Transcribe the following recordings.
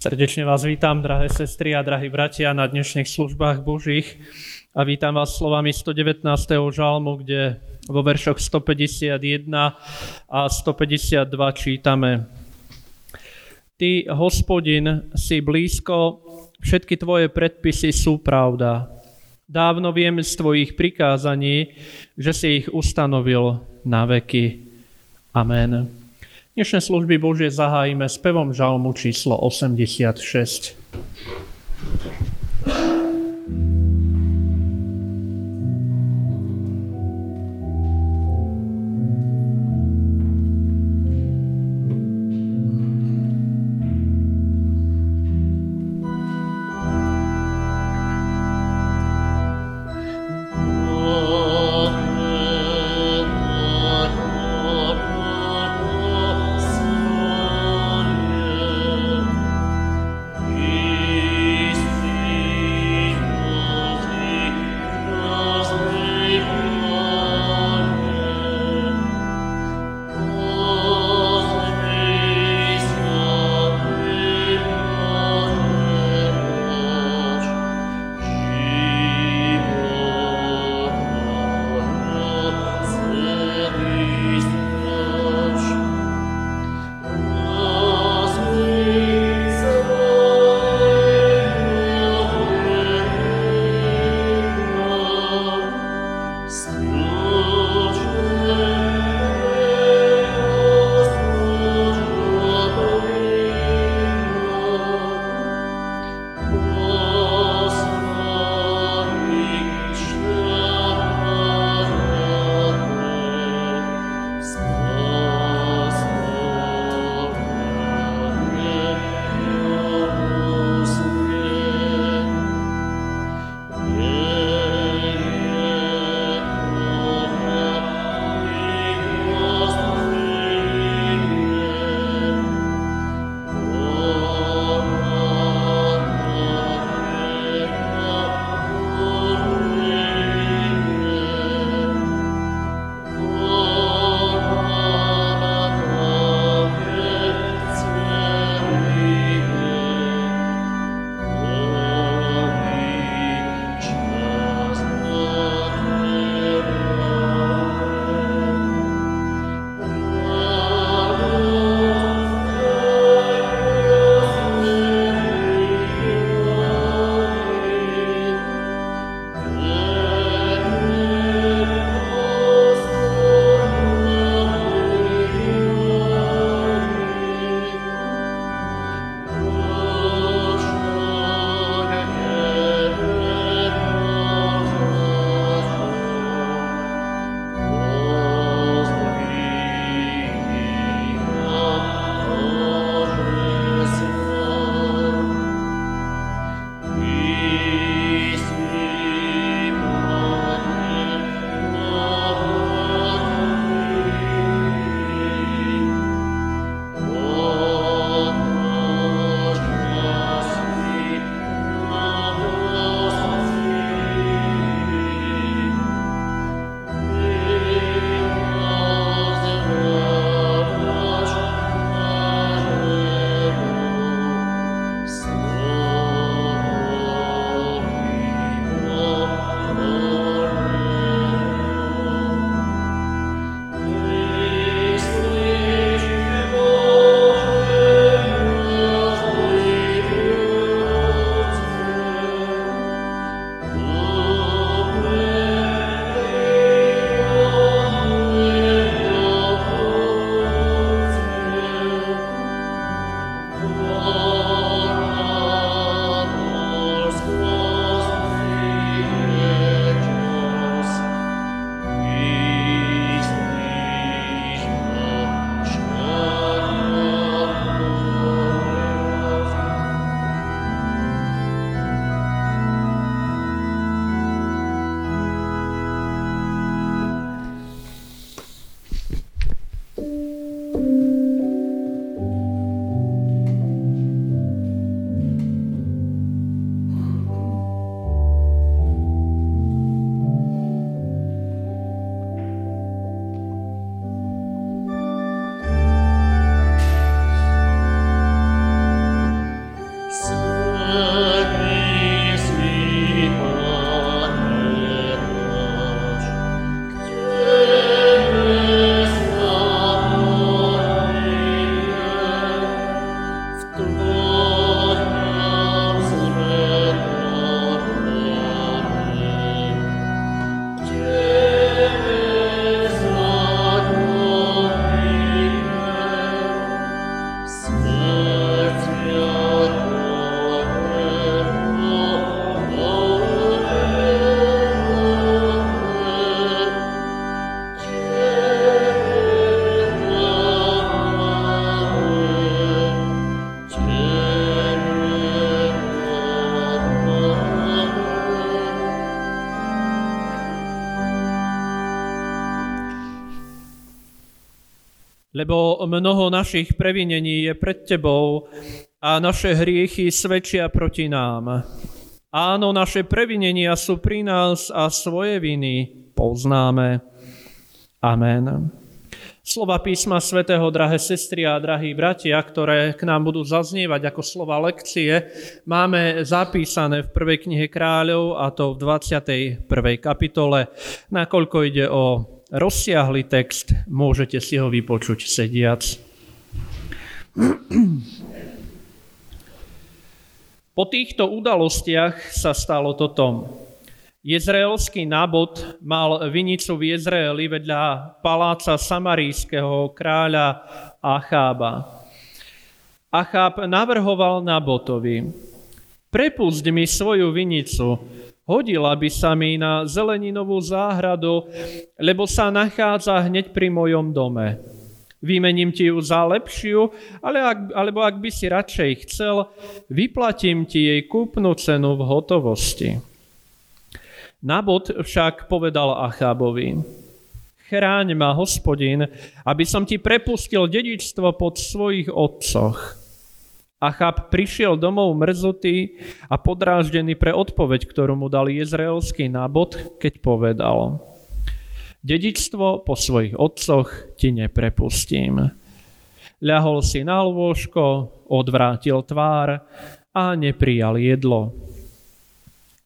Srdečne vás vítam, drahé sestry a drahí bratia, na dnešných službách Božích a vítam vás slovami 119. žalmu, kde vo veršoch 151 a 152 čítame Ty, hospodin, si blízko, všetky tvoje predpisy sú pravda. Dávno viem z tvojich prikázaní, že si ich ustanovil na veky. Amen. Dnešné služby Božie zahájime spevom žalmu číslo 86. lebo mnoho našich previnení je pred tebou a naše hriechy svedčia proti nám. Áno, naše previnenia sú pri nás a svoje viny poznáme. Amen. Slova písma svätého, drahé sestry a drahí bratia, ktoré k nám budú zaznievať ako slova lekcie, máme zapísané v prvej knihe kráľov a to v 21. kapitole. Nakoľko ide o rozsiahly text, môžete si ho vypočuť sediac. Po týchto udalostiach sa stalo toto. Jezraelský nábod mal vinicu v Jezraeli vedľa paláca samarijského kráľa Achába. Acháb navrhoval Nabotovi, prepust mi svoju vinicu, hodila by sa mi na zeleninovú záhradu, lebo sa nachádza hneď pri mojom dome. Vymením ti ju za lepšiu, ale ak, alebo ak by si radšej chcel, vyplatím ti jej kúpnu cenu v hotovosti. Nabot však povedal Achábovi, chráň ma, hospodin, aby som ti prepustil dedičstvo pod svojich otcoch. Achab prišiel domov mrzutý a podráždený pre odpoveď, ktorú mu dal jezraelský nábod, keď povedal Dedičstvo po svojich otcoch ti neprepustím. Ľahol si na lôžko, odvrátil tvár a neprijal jedlo.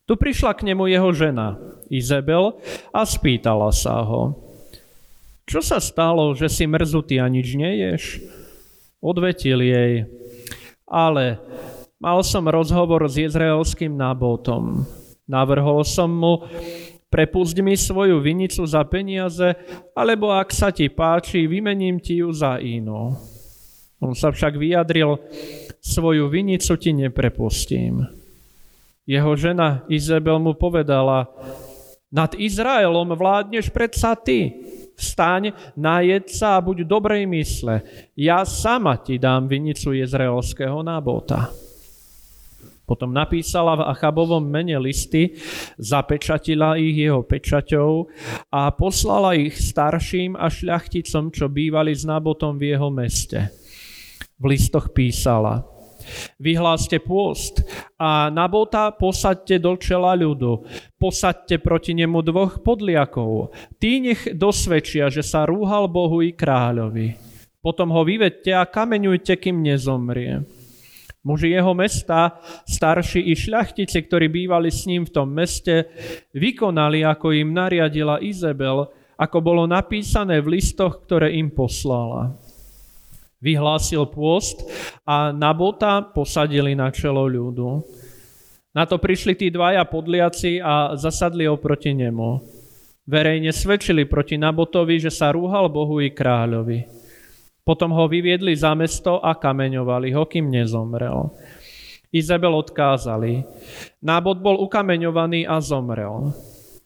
Tu prišla k nemu jeho žena, Izabel, a spýtala sa ho, čo sa stalo, že si mrzutý a nič neješ? Odvetil jej, ale mal som rozhovor s izraelským nábotom. Navrhol som mu, prepust mi svoju vinicu za peniaze, alebo ak sa ti páči, vymením ti ju za inú. On sa však vyjadril, svoju vinicu ti neprepustím. Jeho žena Izabel mu povedala, nad Izraelom vládneš predsa ty. Vstaň, najed sa a buď dobrej mysle. Ja sama ti dám vinicu izraelského nábota. Potom napísala v Achabovom mene listy, zapečatila ich jeho pečaťou a poslala ich starším a šľachticom, čo bývali s nábotom v jeho meste. V listoch písala – Vyhláste pôst a Nabota posaďte do čela ľudu. Posaďte proti nemu dvoch podliakov. Tí nech dosvedčia, že sa rúhal Bohu i kráľovi. Potom ho vyvedte a kameňujte, kým nezomrie. Muži jeho mesta, starší i šľachtici, ktorí bývali s ním v tom meste, vykonali, ako im nariadila Izabel, ako bolo napísané v listoch, ktoré im poslala vyhlásil pôst a Nabota posadili na čelo ľudu. Na to prišli tí dvaja podliaci a zasadli oproti nemu. Verejne svedčili proti Nabotovi, že sa rúhal Bohu i kráľovi. Potom ho vyviedli za mesto a kameňovali ho, kým nezomrel. Izabel odkázali. Nábod bol ukameňovaný a zomrel.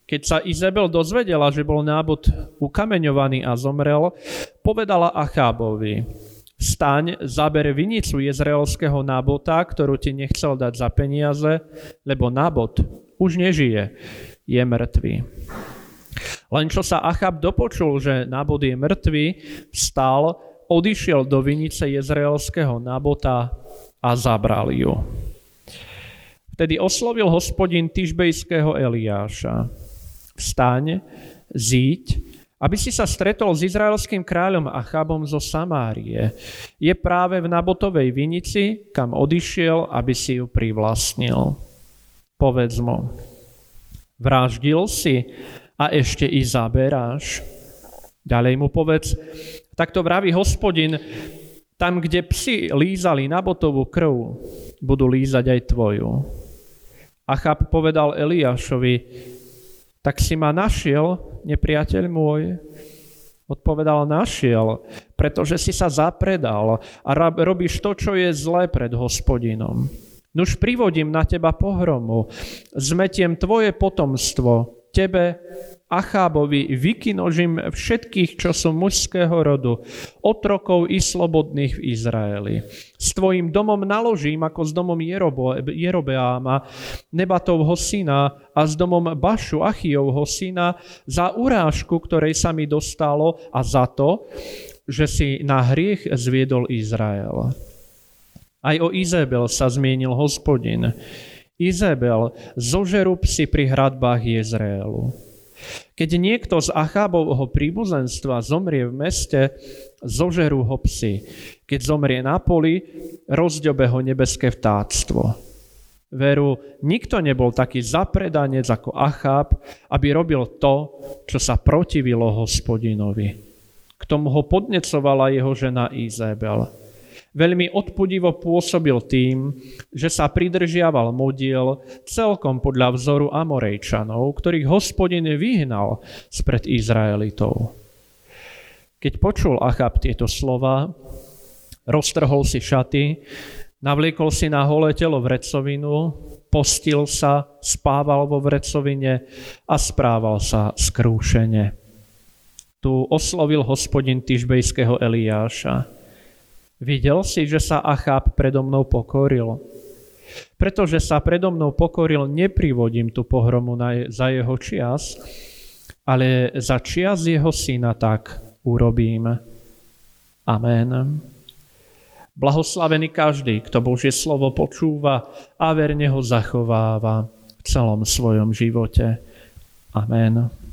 Keď sa Izabel dozvedela, že bol nábod ukameňovaný a zomrel, povedala Achábovi, Staň, zaber vinicu jezreelského nábota, ktorú ti nechcel dať za peniaze, lebo nábot už nežije, je mŕtvý. Len čo sa Achab dopočul, že nábod je mŕtvý, vstal, odišiel do vinice jezreelského nábota a zabral ju. Vtedy oslovil hospodin tyžbejského Eliáša. Vstaň, zíď, aby si sa stretol s izraelským kráľom Achabom zo Samárie. Je práve v Nabotovej vinici, kam odišiel, aby si ju privlastnil. Povedz mu, vraždil si a ešte i zaberáš. Ďalej mu povedz, takto vraví hospodin, tam, kde psi lízali Nabotovú krv, budú lízať aj tvoju. Achab povedal Eliášovi, tak si ma našiel, nepriateľ môj? Odpovedal, našiel, pretože si sa zapredal a robíš to, čo je zlé pred hospodinom. Nuž privodím na teba pohromu, zmetiem tvoje potomstvo, tebe Achábovi vykinožím všetkých, čo sú mužského rodu, otrokov i slobodných v Izraeli. S tvojim domom naložím ako s domom Jerobo, Jerobeáma, Nebatovho syna a s domom Bašu, Achijovho syna, za urážku, ktorej sa mi dostalo a za to, že si na hriech zviedol Izrael. Aj o Izabel sa zmienil hospodin. Izabel zožerú psi pri hradbách Jezreelu. Keď niekto z Achábovho príbuzenstva zomrie v meste, zožerú ho psi. Keď zomrie na poli, rozďobe ho nebeské vtáctvo. Veru, nikto nebol taký zapredanec ako Acháb, aby robil to, čo sa protivilo hospodinovi. K tomu ho podnecovala jeho žena Izabel. Veľmi odpudivo pôsobil tým, že sa pridržiaval modiel celkom podľa vzoru Amorejčanov, ktorých hospodin vyhnal spred Izraelitov. Keď počul Achab tieto slova, roztrhol si šaty, navliekol si na holé telo vrecovinu, postil sa, spával vo vrecovine a správal sa skrúšene. Tu oslovil hospodin tyžbejského Eliáša. Videl si, že sa Achab predo mnou pokoril. Pretože sa predo mnou pokoril, neprivodím tú pohromu na, za jeho čias, ale za čias jeho syna tak urobím. Amen. Blahoslavený každý, kto Božie slovo počúva a verne ho zachováva v celom svojom živote. Amen.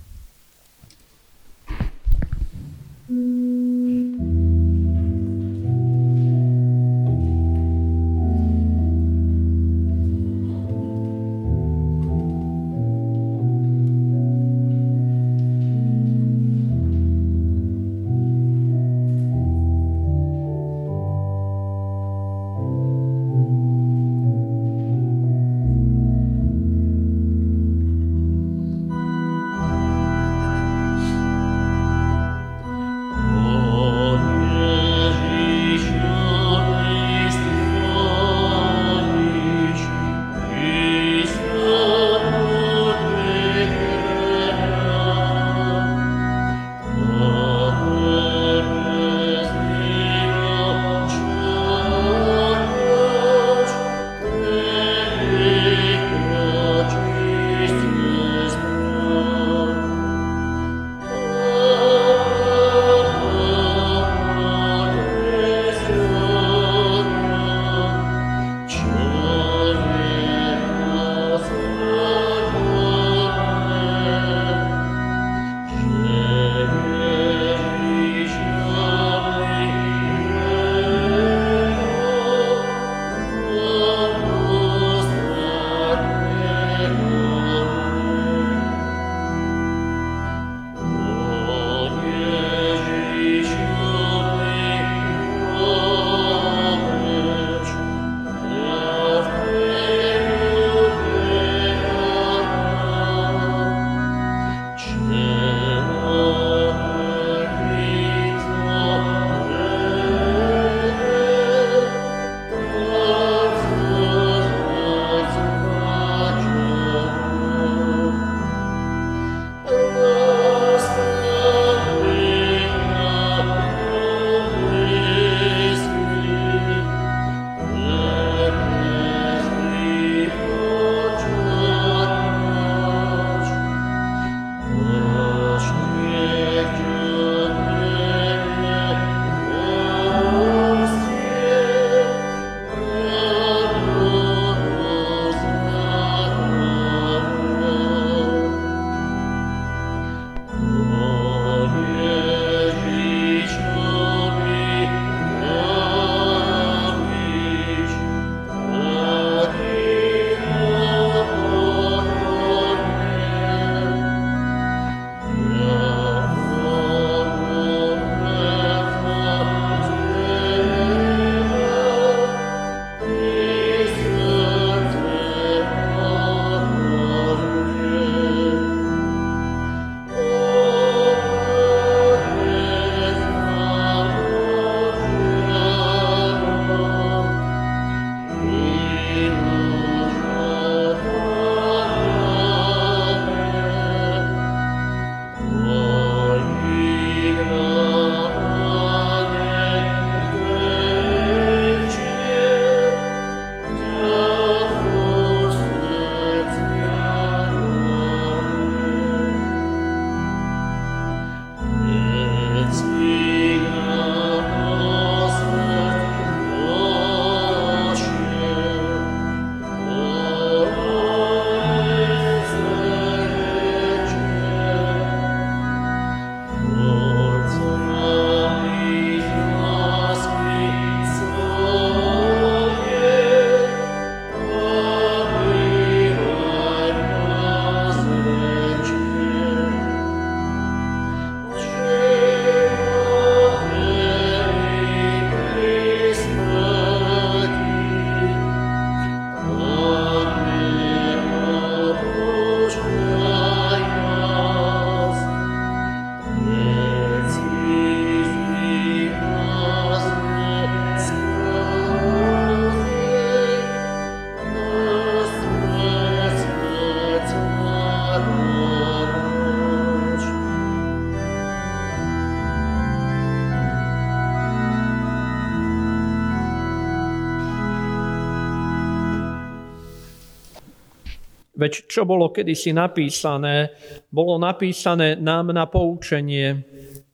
Veď čo bolo kedysi napísané, bolo napísané nám na poučenie,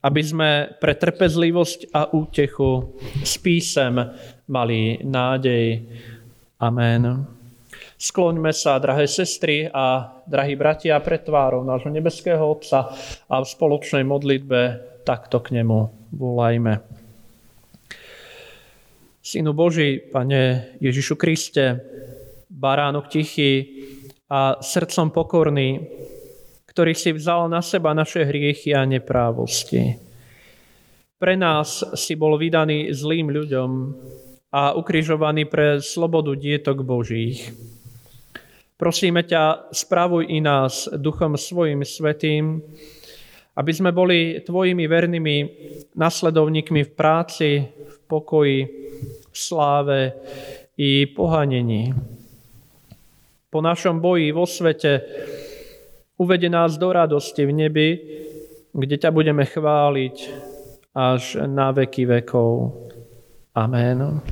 aby sme pre trpezlivosť a útechu s písem mali nádej. Amen. Skloňme sa, drahé sestry a drahí bratia, pred tvárou nášho nebeského Otca a v spoločnej modlitbe takto k nemu volajme. Synu Boží, Pane Ježišu Kriste, baránok tichý a srdcom pokorný, ktorý si vzal na seba naše hriechy a neprávosti. Pre nás si bol vydaný zlým ľuďom a ukrižovaný pre slobodu dietok Božích. Prosíme ťa, spravuj i nás duchom svojim svetým, aby sme boli tvojimi vernými nasledovníkmi v práci, v pokoji, v sláve i pohanení. Po našom boji vo svete uvede nás do radosti v nebi, kde ťa budeme chváliť až na veky vekov. Amen.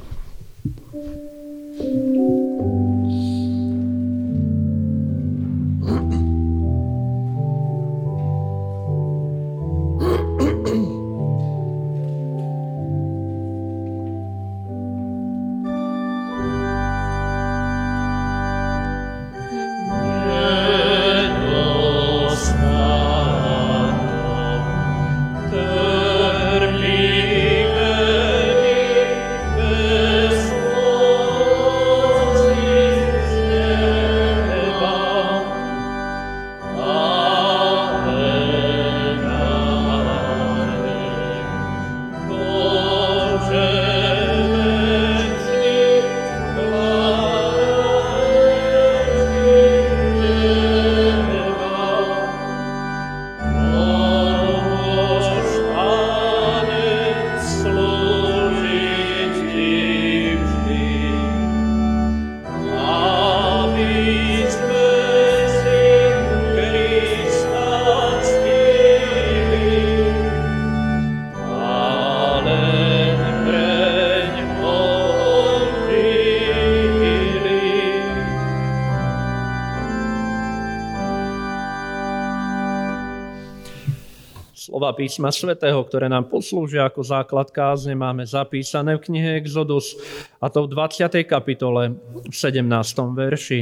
Písma svätého, ktoré nám poslúžia ako základ kázne, máme zapísané v knihe Exodus, a to v 20. kapitole, v 17. verši.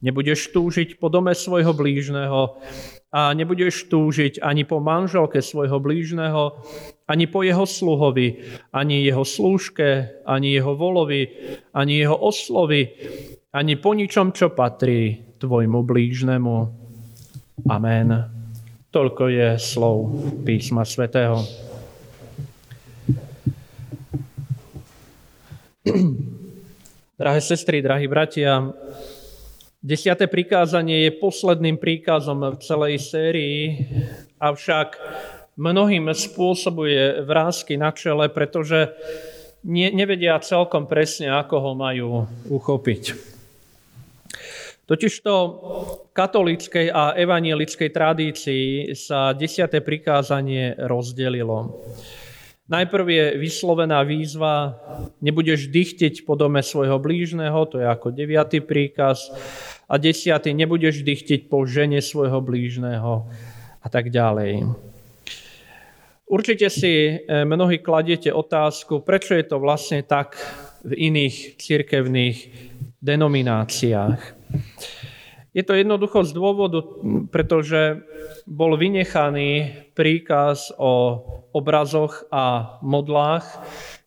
Nebudeš túžiť po dome svojho blížneho a nebudeš túžiť ani po manželke svojho blížneho, ani po jeho sluhovi, ani jeho slúžke, ani jeho volovi, ani jeho oslovi, ani po ničom, čo patrí tvojmu blížnemu. Amen. Toľko je slov písma svätého. Drahé sestry, drahí bratia, desiate prikázanie je posledným príkazom v celej sérii, avšak mnohým spôsobuje vrázky na čele, pretože nevedia celkom presne, ako ho majú uchopiť. Totižto v katolíckej a evanielickej tradícii sa desiate prikázanie rozdelilo. Najprv je vyslovená výzva, nebudeš dychtiť po dome svojho blížneho, to je ako deviatý príkaz, a desiatý, nebudeš dychtiť po žene svojho blížneho a tak ďalej. Určite si eh, mnohí kladiete otázku, prečo je to vlastne tak v iných cirkevných denomináciách. Je to jednoducho z dôvodu, pretože bol vynechaný príkaz o obrazoch a modlách,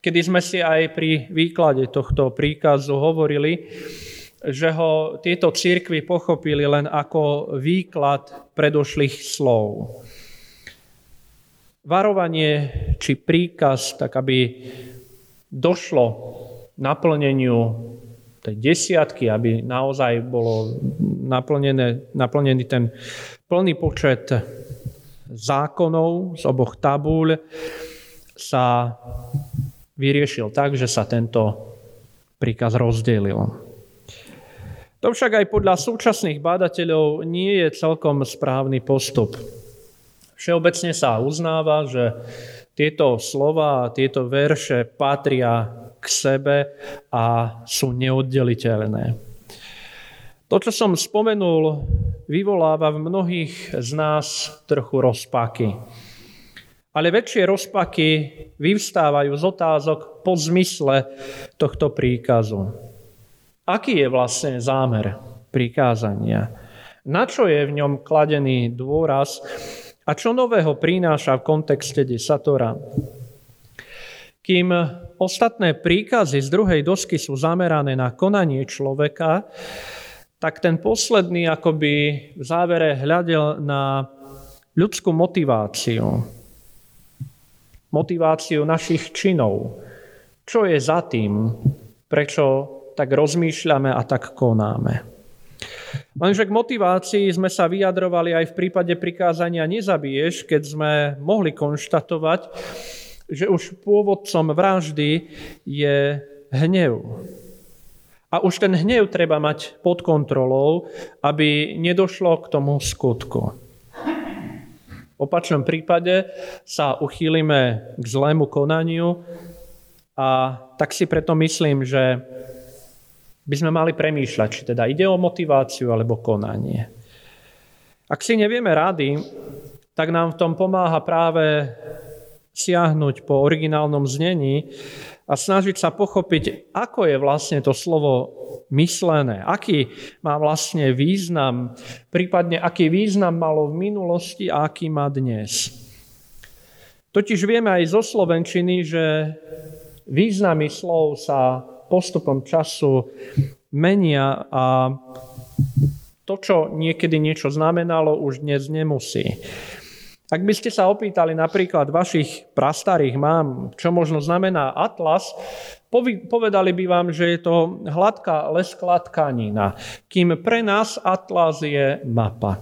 kedy sme si aj pri výklade tohto príkazu hovorili, že ho tieto církvy pochopili len ako výklad predošlých slov. Varovanie či príkaz, tak aby došlo naplneniu tej desiatky, aby naozaj bolo naplnené, naplnený ten plný počet zákonov z oboch tabúľ, sa vyriešil tak, že sa tento príkaz rozdelil. To však aj podľa súčasných bádateľov nie je celkom správny postup. Všeobecne sa uznáva, že tieto slova, tieto verše patria k sebe a sú neoddeliteľné. To, čo som spomenul, vyvoláva v mnohých z nás trochu rozpaky. Ale väčšie rozpaky vyvstávajú z otázok po zmysle tohto príkazu. Aký je vlastne zámer prikázania? Na čo je v ňom kladený dôraz a čo nového prináša v kontexte desatora? Kým ostatné príkazy z druhej dosky sú zamerané na konanie človeka, tak ten posledný akoby v závere hľadel na ľudskú motiváciu. Motiváciu našich činov. Čo je za tým, prečo tak rozmýšľame a tak konáme. Lenže k motivácii sme sa vyjadrovali aj v prípade prikázania nezabiješ, keď sme mohli konštatovať, že už pôvodcom vraždy je hnev. A už ten hnev treba mať pod kontrolou, aby nedošlo k tomu skutku. V opačnom prípade sa uchýlime k zlému konaniu a tak si preto myslím, že by sme mali premýšľať, či teda ide o motiváciu alebo konanie. Ak si nevieme rady, tak nám v tom pomáha práve siahnuť po originálnom znení a snažiť sa pochopiť, ako je vlastne to slovo myslené, aký má vlastne význam, prípadne aký význam malo v minulosti a aký má dnes. Totiž vieme aj zo Slovenčiny, že významy slov sa postupom času menia a to, čo niekedy niečo znamenalo, už dnes nemusí. Ak by ste sa opýtali napríklad vašich prastarých mám, čo možno znamená atlas, povedali by vám, že je to hladká lesklá tkanina, kým pre nás atlas je mapa.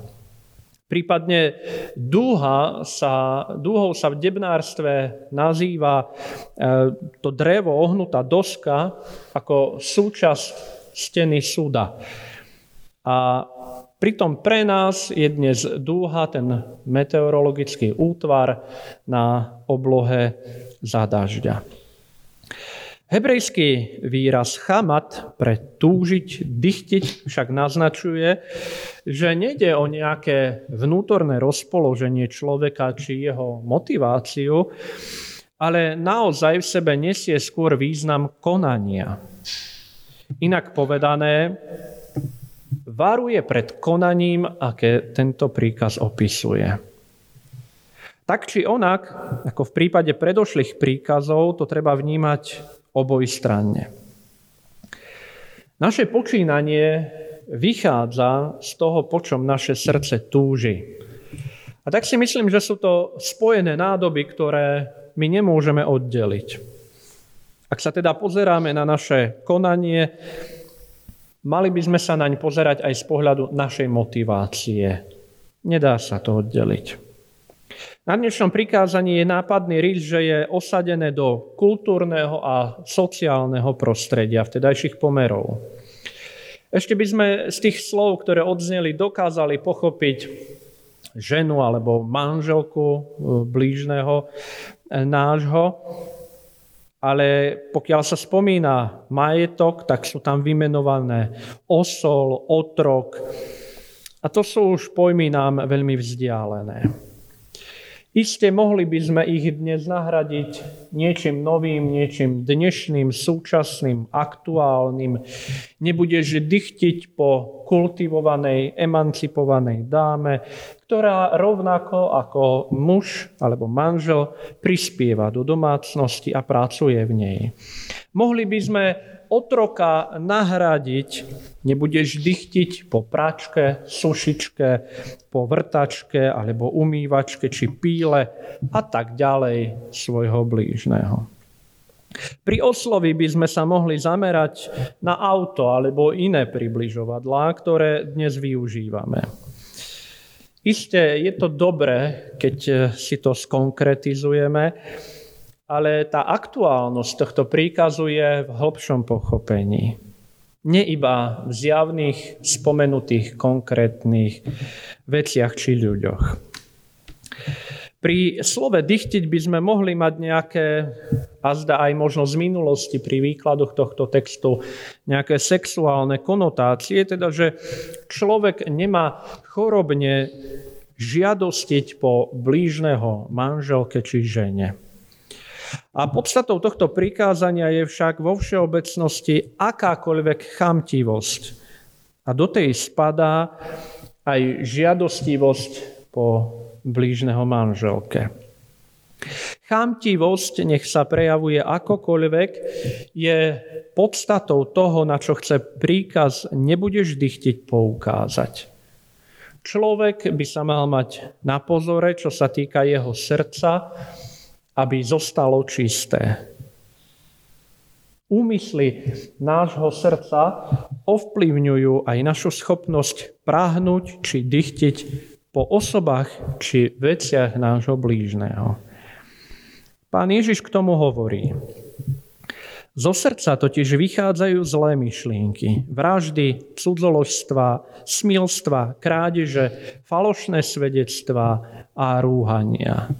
Prípadne dúha sa, dúhou sa v debnárstve nazýva e, to drevo, ohnutá doska, ako súčasť steny súda. A Pritom pre nás je dnes dúha, ten meteorologický útvar na oblohe za dažďa. Hebrejský výraz chamat pre túžiť, dychtiť však naznačuje, že nejde o nejaké vnútorné rozpoloženie človeka či jeho motiváciu, ale naozaj v sebe nesie skôr význam konania. Inak povedané, varuje pred konaním, aké tento príkaz opisuje. Tak či onak, ako v prípade predošlých príkazov, to treba vnímať obojstranne. Naše počínanie vychádza z toho, po čom naše srdce túži. A tak si myslím, že sú to spojené nádoby, ktoré my nemôžeme oddeliť. Ak sa teda pozeráme na naše konanie, Mali by sme sa naň pozerať aj z pohľadu našej motivácie. Nedá sa to oddeliť. Na dnešnom prikázaní je nápadný rys, že je osadené do kultúrneho a sociálneho prostredia vtedajších pomerov. Ešte by sme z tých slov, ktoré odzneli, dokázali pochopiť ženu alebo manželku e, blížneho e, nášho, ale pokiaľ sa spomína majetok, tak sú tam vymenované osol, otrok. A to sú už pojmy nám veľmi vzdialené. Isté mohli by sme ich dnes nahradiť niečím novým, niečím dnešným, súčasným, aktuálnym. Nebudeš dychtiť po kultivovanej, emancipovanej dáme, ktorá rovnako ako muž alebo manžel prispieva do domácnosti a pracuje v nej. Mohli by sme otroka nahradiť, nebudeš dychtiť po pračke, sušičke, po vrtačke alebo umývačke či píle a tak ďalej svojho blížneho. Pri oslovi by sme sa mohli zamerať na auto alebo iné približovadlá, ktoré dnes využívame. Isté, je to dobré, keď si to skonkretizujeme, ale tá aktuálnosť tohto príkazu je v hlbšom pochopení. Nie iba v zjavných, spomenutých, konkrétnych veciach či ľuďoch. Pri slove dychtiť by sme mohli mať nejaké, a zda aj možno z minulosti pri výkladoch tohto textu, nejaké sexuálne konotácie, teda že človek nemá chorobne žiadostiť po blížneho manželke či žene. A podstatou tohto prikázania je však vo všeobecnosti akákoľvek chamtivosť. A do tej spadá aj žiadostivosť po blížneho manželke. Chamtivosť, nech sa prejavuje akokoľvek, je podstatou toho, na čo chce príkaz nebudeš dychtiť poukázať. Človek by sa mal mať na pozore, čo sa týka jeho srdca, aby zostalo čisté. Úmysly nášho srdca ovplyvňujú aj našu schopnosť práhnuť či dychtiť po osobách či veciach nášho blížneho. Pán Ježiš k tomu hovorí. Zo srdca totiž vychádzajú zlé myšlienky, vraždy, cudzoložstva, smilstva, krádeže, falošné svedectvá a rúhania.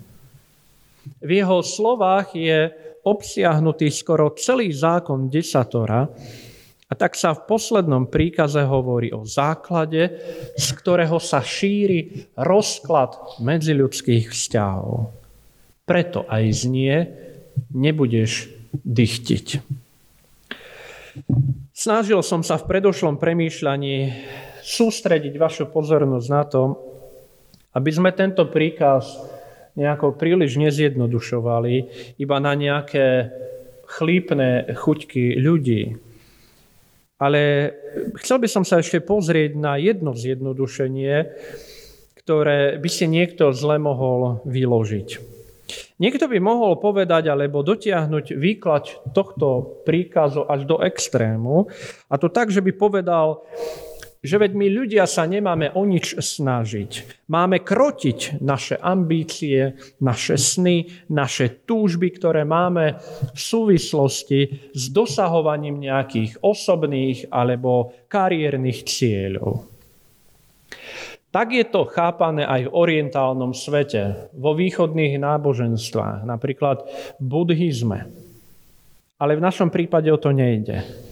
V jeho slovách je obsiahnutý skoro celý zákon desatora tak sa v poslednom príkaze hovorí o základe, z ktorého sa šíri rozklad medziľudských vzťahov. Preto aj znie, nebudeš dychtiť. Snažil som sa v predošlom premýšľaní sústrediť vašu pozornosť na to, aby sme tento príkaz nejako príliš nezjednodušovali iba na nejaké chlípne chuťky ľudí. Ale chcel by som sa ešte pozrieť na jedno zjednodušenie, ktoré by si niekto zle mohol vyložiť. Niekto by mohol povedať alebo dotiahnuť výklad tohto príkazu až do extrému, a to tak, že by povedal, že veď my ľudia sa nemáme o nič snažiť. Máme krotiť naše ambície, naše sny, naše túžby, ktoré máme v súvislosti s dosahovaním nejakých osobných alebo kariérnych cieľov. Tak je to chápané aj v orientálnom svete, vo východných náboženstvách, napríklad v buddhizme. Ale v našom prípade o to nejde.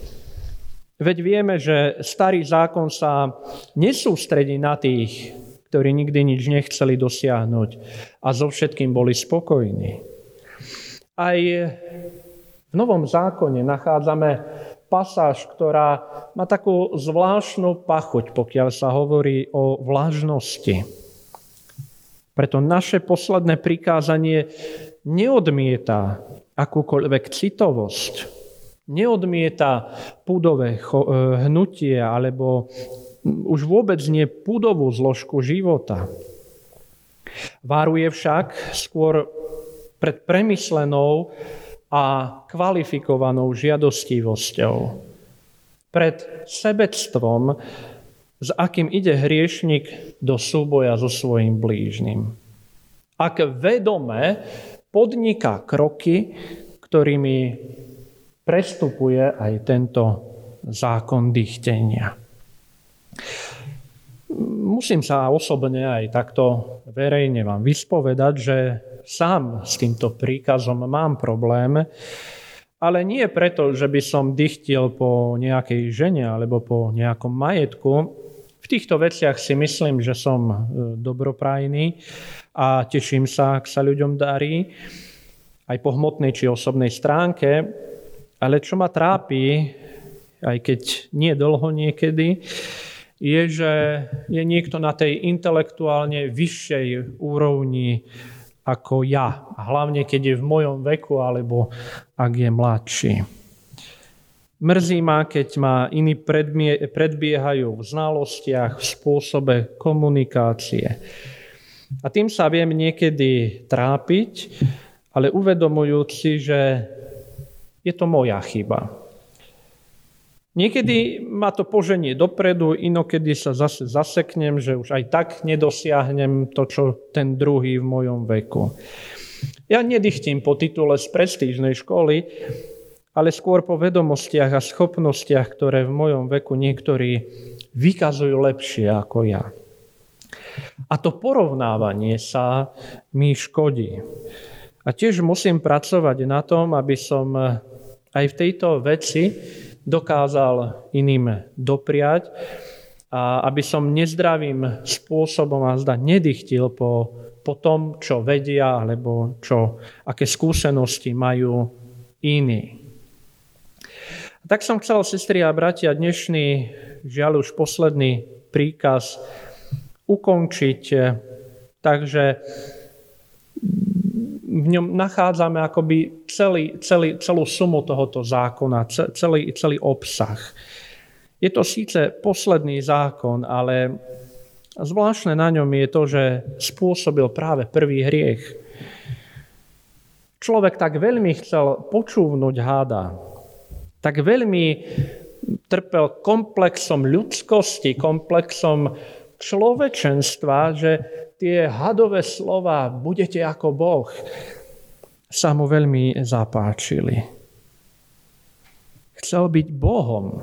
Veď vieme, že starý zákon sa nesústredí na tých, ktorí nikdy nič nechceli dosiahnuť a so všetkým boli spokojní. Aj v Novom zákone nachádzame pasáž, ktorá má takú zvláštnu pachuť, pokiaľ sa hovorí o vlažnosti. Preto naše posledné prikázanie neodmieta akúkoľvek citovosť, neodmieta púdové e, hnutie alebo už vôbec nie púdovú zložku života. Váruje však skôr pred premyslenou a kvalifikovanou žiadostivosťou. Pred sebectvom, s akým ide hriešnik do súboja so svojim blížnym. Ak vedome podniká kroky, ktorými prestupuje aj tento zákon dýchtenia. Musím sa osobne aj takto verejne vám vyspovedať, že sám s týmto príkazom mám problém, ale nie preto, že by som dychtil po nejakej žene alebo po nejakom majetku. V týchto veciach si myslím, že som e, dobroprajný a teším sa, ak sa ľuďom darí, aj po hmotnej či osobnej stránke. Ale čo ma trápi, aj keď nie dlho niekedy, je, že je niekto na tej intelektuálne vyššej úrovni ako ja. Hlavne, keď je v mojom veku, alebo ak je mladší. Mrzí ma, keď ma iní predbiehajú v znalostiach, v spôsobe komunikácie. A tým sa viem niekedy trápiť, ale uvedomujúci, že je to moja chyba. Niekedy ma to poženie dopredu, inokedy sa zase zaseknem, že už aj tak nedosiahnem to, čo ten druhý v mojom veku. Ja nedychtím po titule z prestížnej školy, ale skôr po vedomostiach a schopnostiach, ktoré v mojom veku niektorí vykazujú lepšie ako ja. A to porovnávanie sa mi škodí. A tiež musím pracovať na tom, aby som aj v tejto veci dokázal iným dopriať a aby som nezdravým spôsobom a zda nedychtil po, po tom, čo vedia alebo čo, aké skúsenosti majú iní. A tak som chcel, sestri a bratia, dnešný, žiaľ už posledný príkaz ukončiť. Takže v ňom nachádzame akoby celý, celý, celú sumu tohoto zákona, celý, celý obsah. Je to síce posledný zákon, ale zvláštne na ňom je to, že spôsobil práve prvý hriech. Človek tak veľmi chcel počúvnuť háda, tak veľmi trpel komplexom ľudskosti, komplexom človečenstva, že tie hadové slova budete ako Boh sa mu veľmi zapáčili. Chcel byť Bohom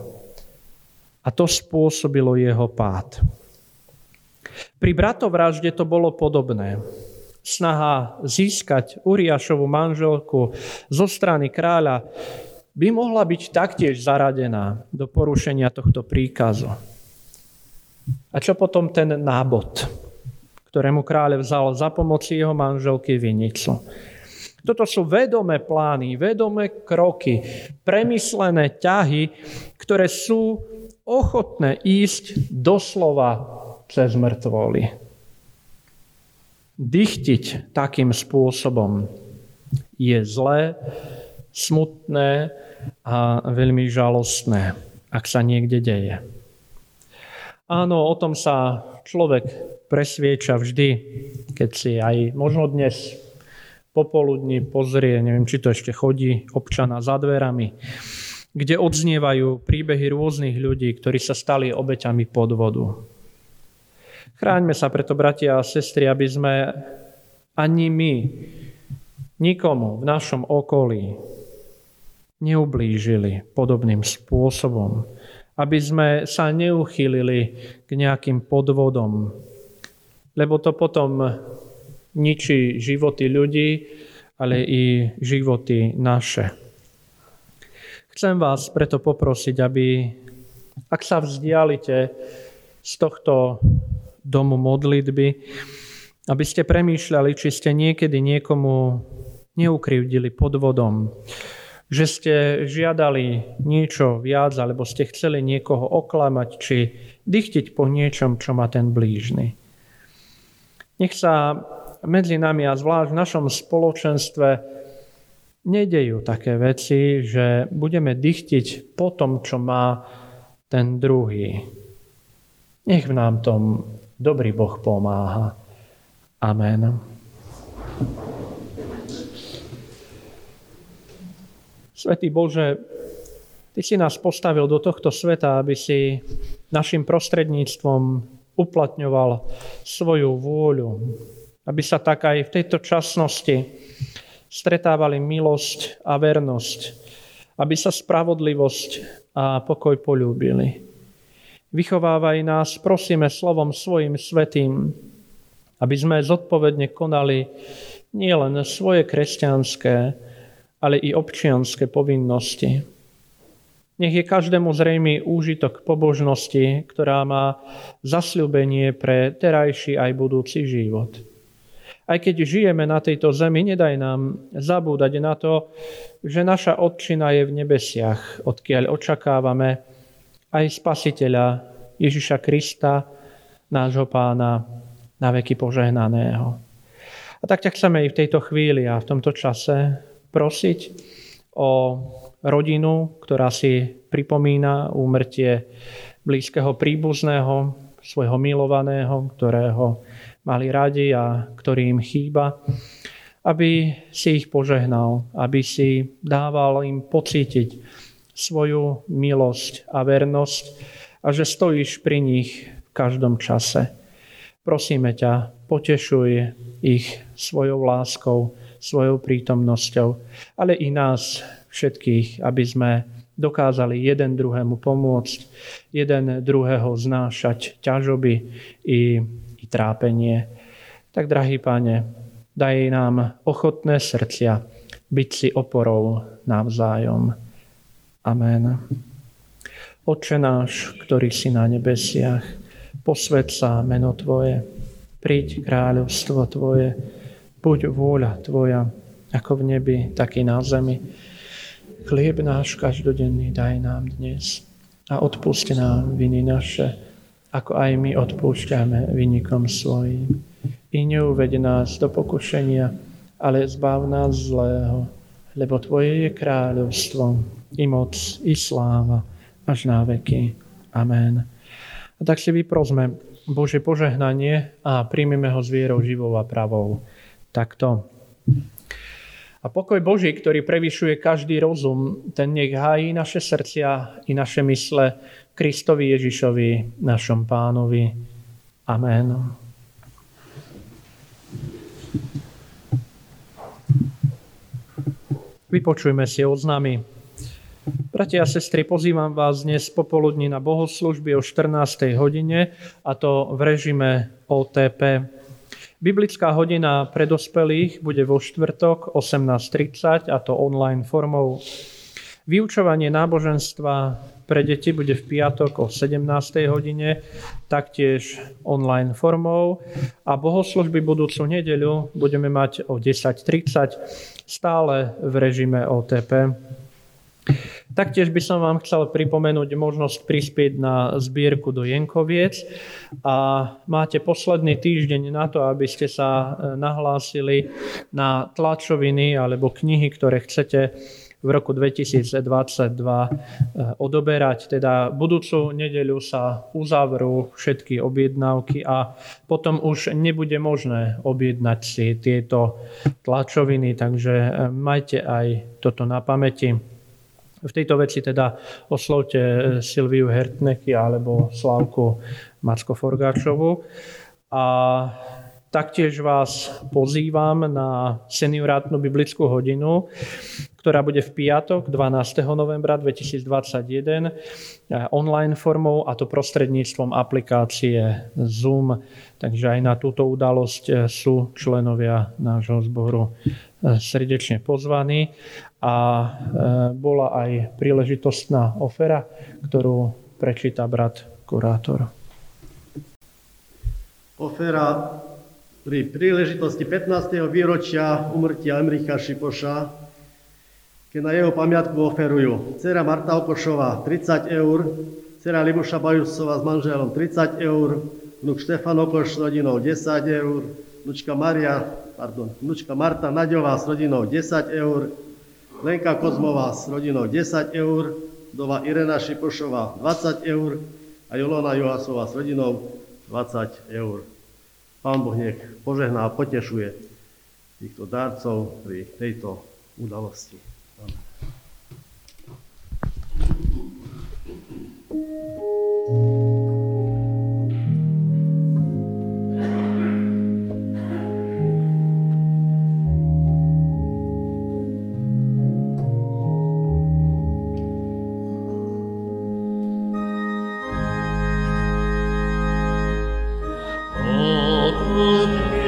a to spôsobilo jeho pád. Pri bratovražde to bolo podobné. Snaha získať Uriášovu manželku zo strany kráľa by mohla byť taktiež zaradená do porušenia tohto príkazu. A čo potom ten nábod? Ktorému kráľ vzal za pomoci jeho manželky vinicu. Toto sú vedomé plány, vedomé kroky, premyslené ťahy, ktoré sú ochotné ísť doslova cez mŕtvoly. Dychtiť takým spôsobom je zlé, smutné a veľmi žalostné, ak sa niekde deje. Áno, o tom sa človek presvieča vždy, keď si aj možno dnes popoludní pozrie, neviem, či to ešte chodí, občana za dverami, kde odznievajú príbehy rôznych ľudí, ktorí sa stali obeťami podvodu. Chráňme sa preto, bratia a sestry, aby sme ani my nikomu v našom okolí neublížili podobným spôsobom, aby sme sa neuchýlili k nejakým podvodom, lebo to potom ničí životy ľudí, ale i životy naše. Chcem vás preto poprosiť, aby, ak sa vzdialite z tohto domu modlitby, aby ste premýšľali, či ste niekedy niekomu neukrivdili podvodom, že ste žiadali niečo viac, alebo ste chceli niekoho oklamať, či dychtiť po niečom, čo má ten blížny. Nech sa medzi nami a zvlášť v našom spoločenstve nedejú také veci, že budeme dychtiť po tom, čo má ten druhý. Nech v nám tom dobrý Boh pomáha. Amen. Svetý Bože, Ty si nás postavil do tohto sveta, aby si našim prostredníctvom uplatňoval svoju vôľu. Aby sa tak aj v tejto časnosti stretávali milosť a vernosť. Aby sa spravodlivosť a pokoj polúbili. Vychovávaj nás, prosíme, slovom svojim svetým, aby sme zodpovedne konali nielen svoje kresťanské, ale i občianské povinnosti. Nech je každému zrejmý úžitok pobožnosti, ktorá má zasľubenie pre terajší aj budúci život. Aj keď žijeme na tejto zemi, nedaj nám zabúdať na to, že naša odčina je v nebesiach, odkiaľ očakávame aj Spasiteľa Ježiša Krista, nášho pána, na veky požehnaného. A tak ťa chceme i v tejto chvíli a v tomto čase prosiť o rodinu, ktorá si pripomína úmrtie blízkeho príbuzného, svojho milovaného, ktorého mali radi a ktorý im chýba, aby si ich požehnal, aby si dával im pocítiť svoju milosť a vernosť a že stojíš pri nich v každom čase. Prosíme ťa, potešuj ich svojou láskou, svojou prítomnosťou, ale i nás všetkých, aby sme dokázali jeden druhému pomôcť, jeden druhého znášať ťažoby i, i trápenie. Tak, drahý Pane, daj nám ochotné srdcia byť si oporou navzájom. Amen. Oče náš, ktorý si na nebesiach, posved sa meno Tvoje, príď kráľovstvo Tvoje, buď vôľa Tvoja, ako v nebi, tak i na zemi. Chlieb náš každodenný daj nám dnes a odpusti nám viny naše, ako aj my odpúšťame vynikom svojim. I neuved nás do pokušenia, ale zbav nás zlého, lebo Tvoje je kráľovstvo, i moc, i sláva, až na veky. Amen. A tak si vyprosme Bože požehnanie a príjmeme ho s vierou živou a pravou. Takto. A pokoj Boží, ktorý prevyšuje každý rozum, ten nech hájí naše srdcia i naše mysle Kristovi Ježišovi, našom pánovi. Amen. Vypočujme si oznámy. Bratia a sestry, pozývam vás dnes popoludní na bohoslužby o 14. hodine a to v režime OTP. Biblická hodina pre dospelých bude vo štvrtok 18.30 a to online formou. Vyučovanie náboženstva pre deti bude v piatok o 17. hodine, taktiež online formou a bohoslužby budúcu nedeľu budeme mať o 10.30 stále v režime OTP. Taktiež by som vám chcel pripomenúť možnosť prispieť na zbierku do Jenkoviec a máte posledný týždeň na to, aby ste sa nahlásili na tlačoviny alebo knihy, ktoré chcete v roku 2022 eh, odoberať. Teda budúcu nedeľu sa uzavrú všetky objednávky a potom už nebude možné objednať si tieto tlačoviny, takže eh, majte aj toto na pamäti. V tejto veci teda oslovte eh, Silviu Hertneky alebo Slavku Macko-Forgáčovu. A Taktiež vás pozývam na seniorátnu biblickú hodinu, ktorá bude v piatok 12. novembra 2021 eh, online formou a to prostredníctvom aplikácie Zoom. Takže aj na túto udalosť eh, sú členovia nášho zboru eh, srdečne pozvaní a bola aj príležitostná ofera, ktorú prečíta brat kurátor. Ofera pri príležitosti 15. výročia umrtia Emricha Šipoša, keď na jeho pamiatku oferujú dcera Marta Okošová 30 eur, dcera Libuša Bajusová s manželom 30 eur, vnuk Štefan Okoš s rodinou 10 eur, vnučka, Maria, pardon, vnučka Marta Naďová s rodinou 10 eur, Lenka Kozmová s rodinou 10 eur, dova Irena Šipošová 20 eur a Jolona Johasová s rodinou 20 eur. Pán Boh nech požehná a potešuje týchto dárcov pri tejto udalosti. Amen. Lord.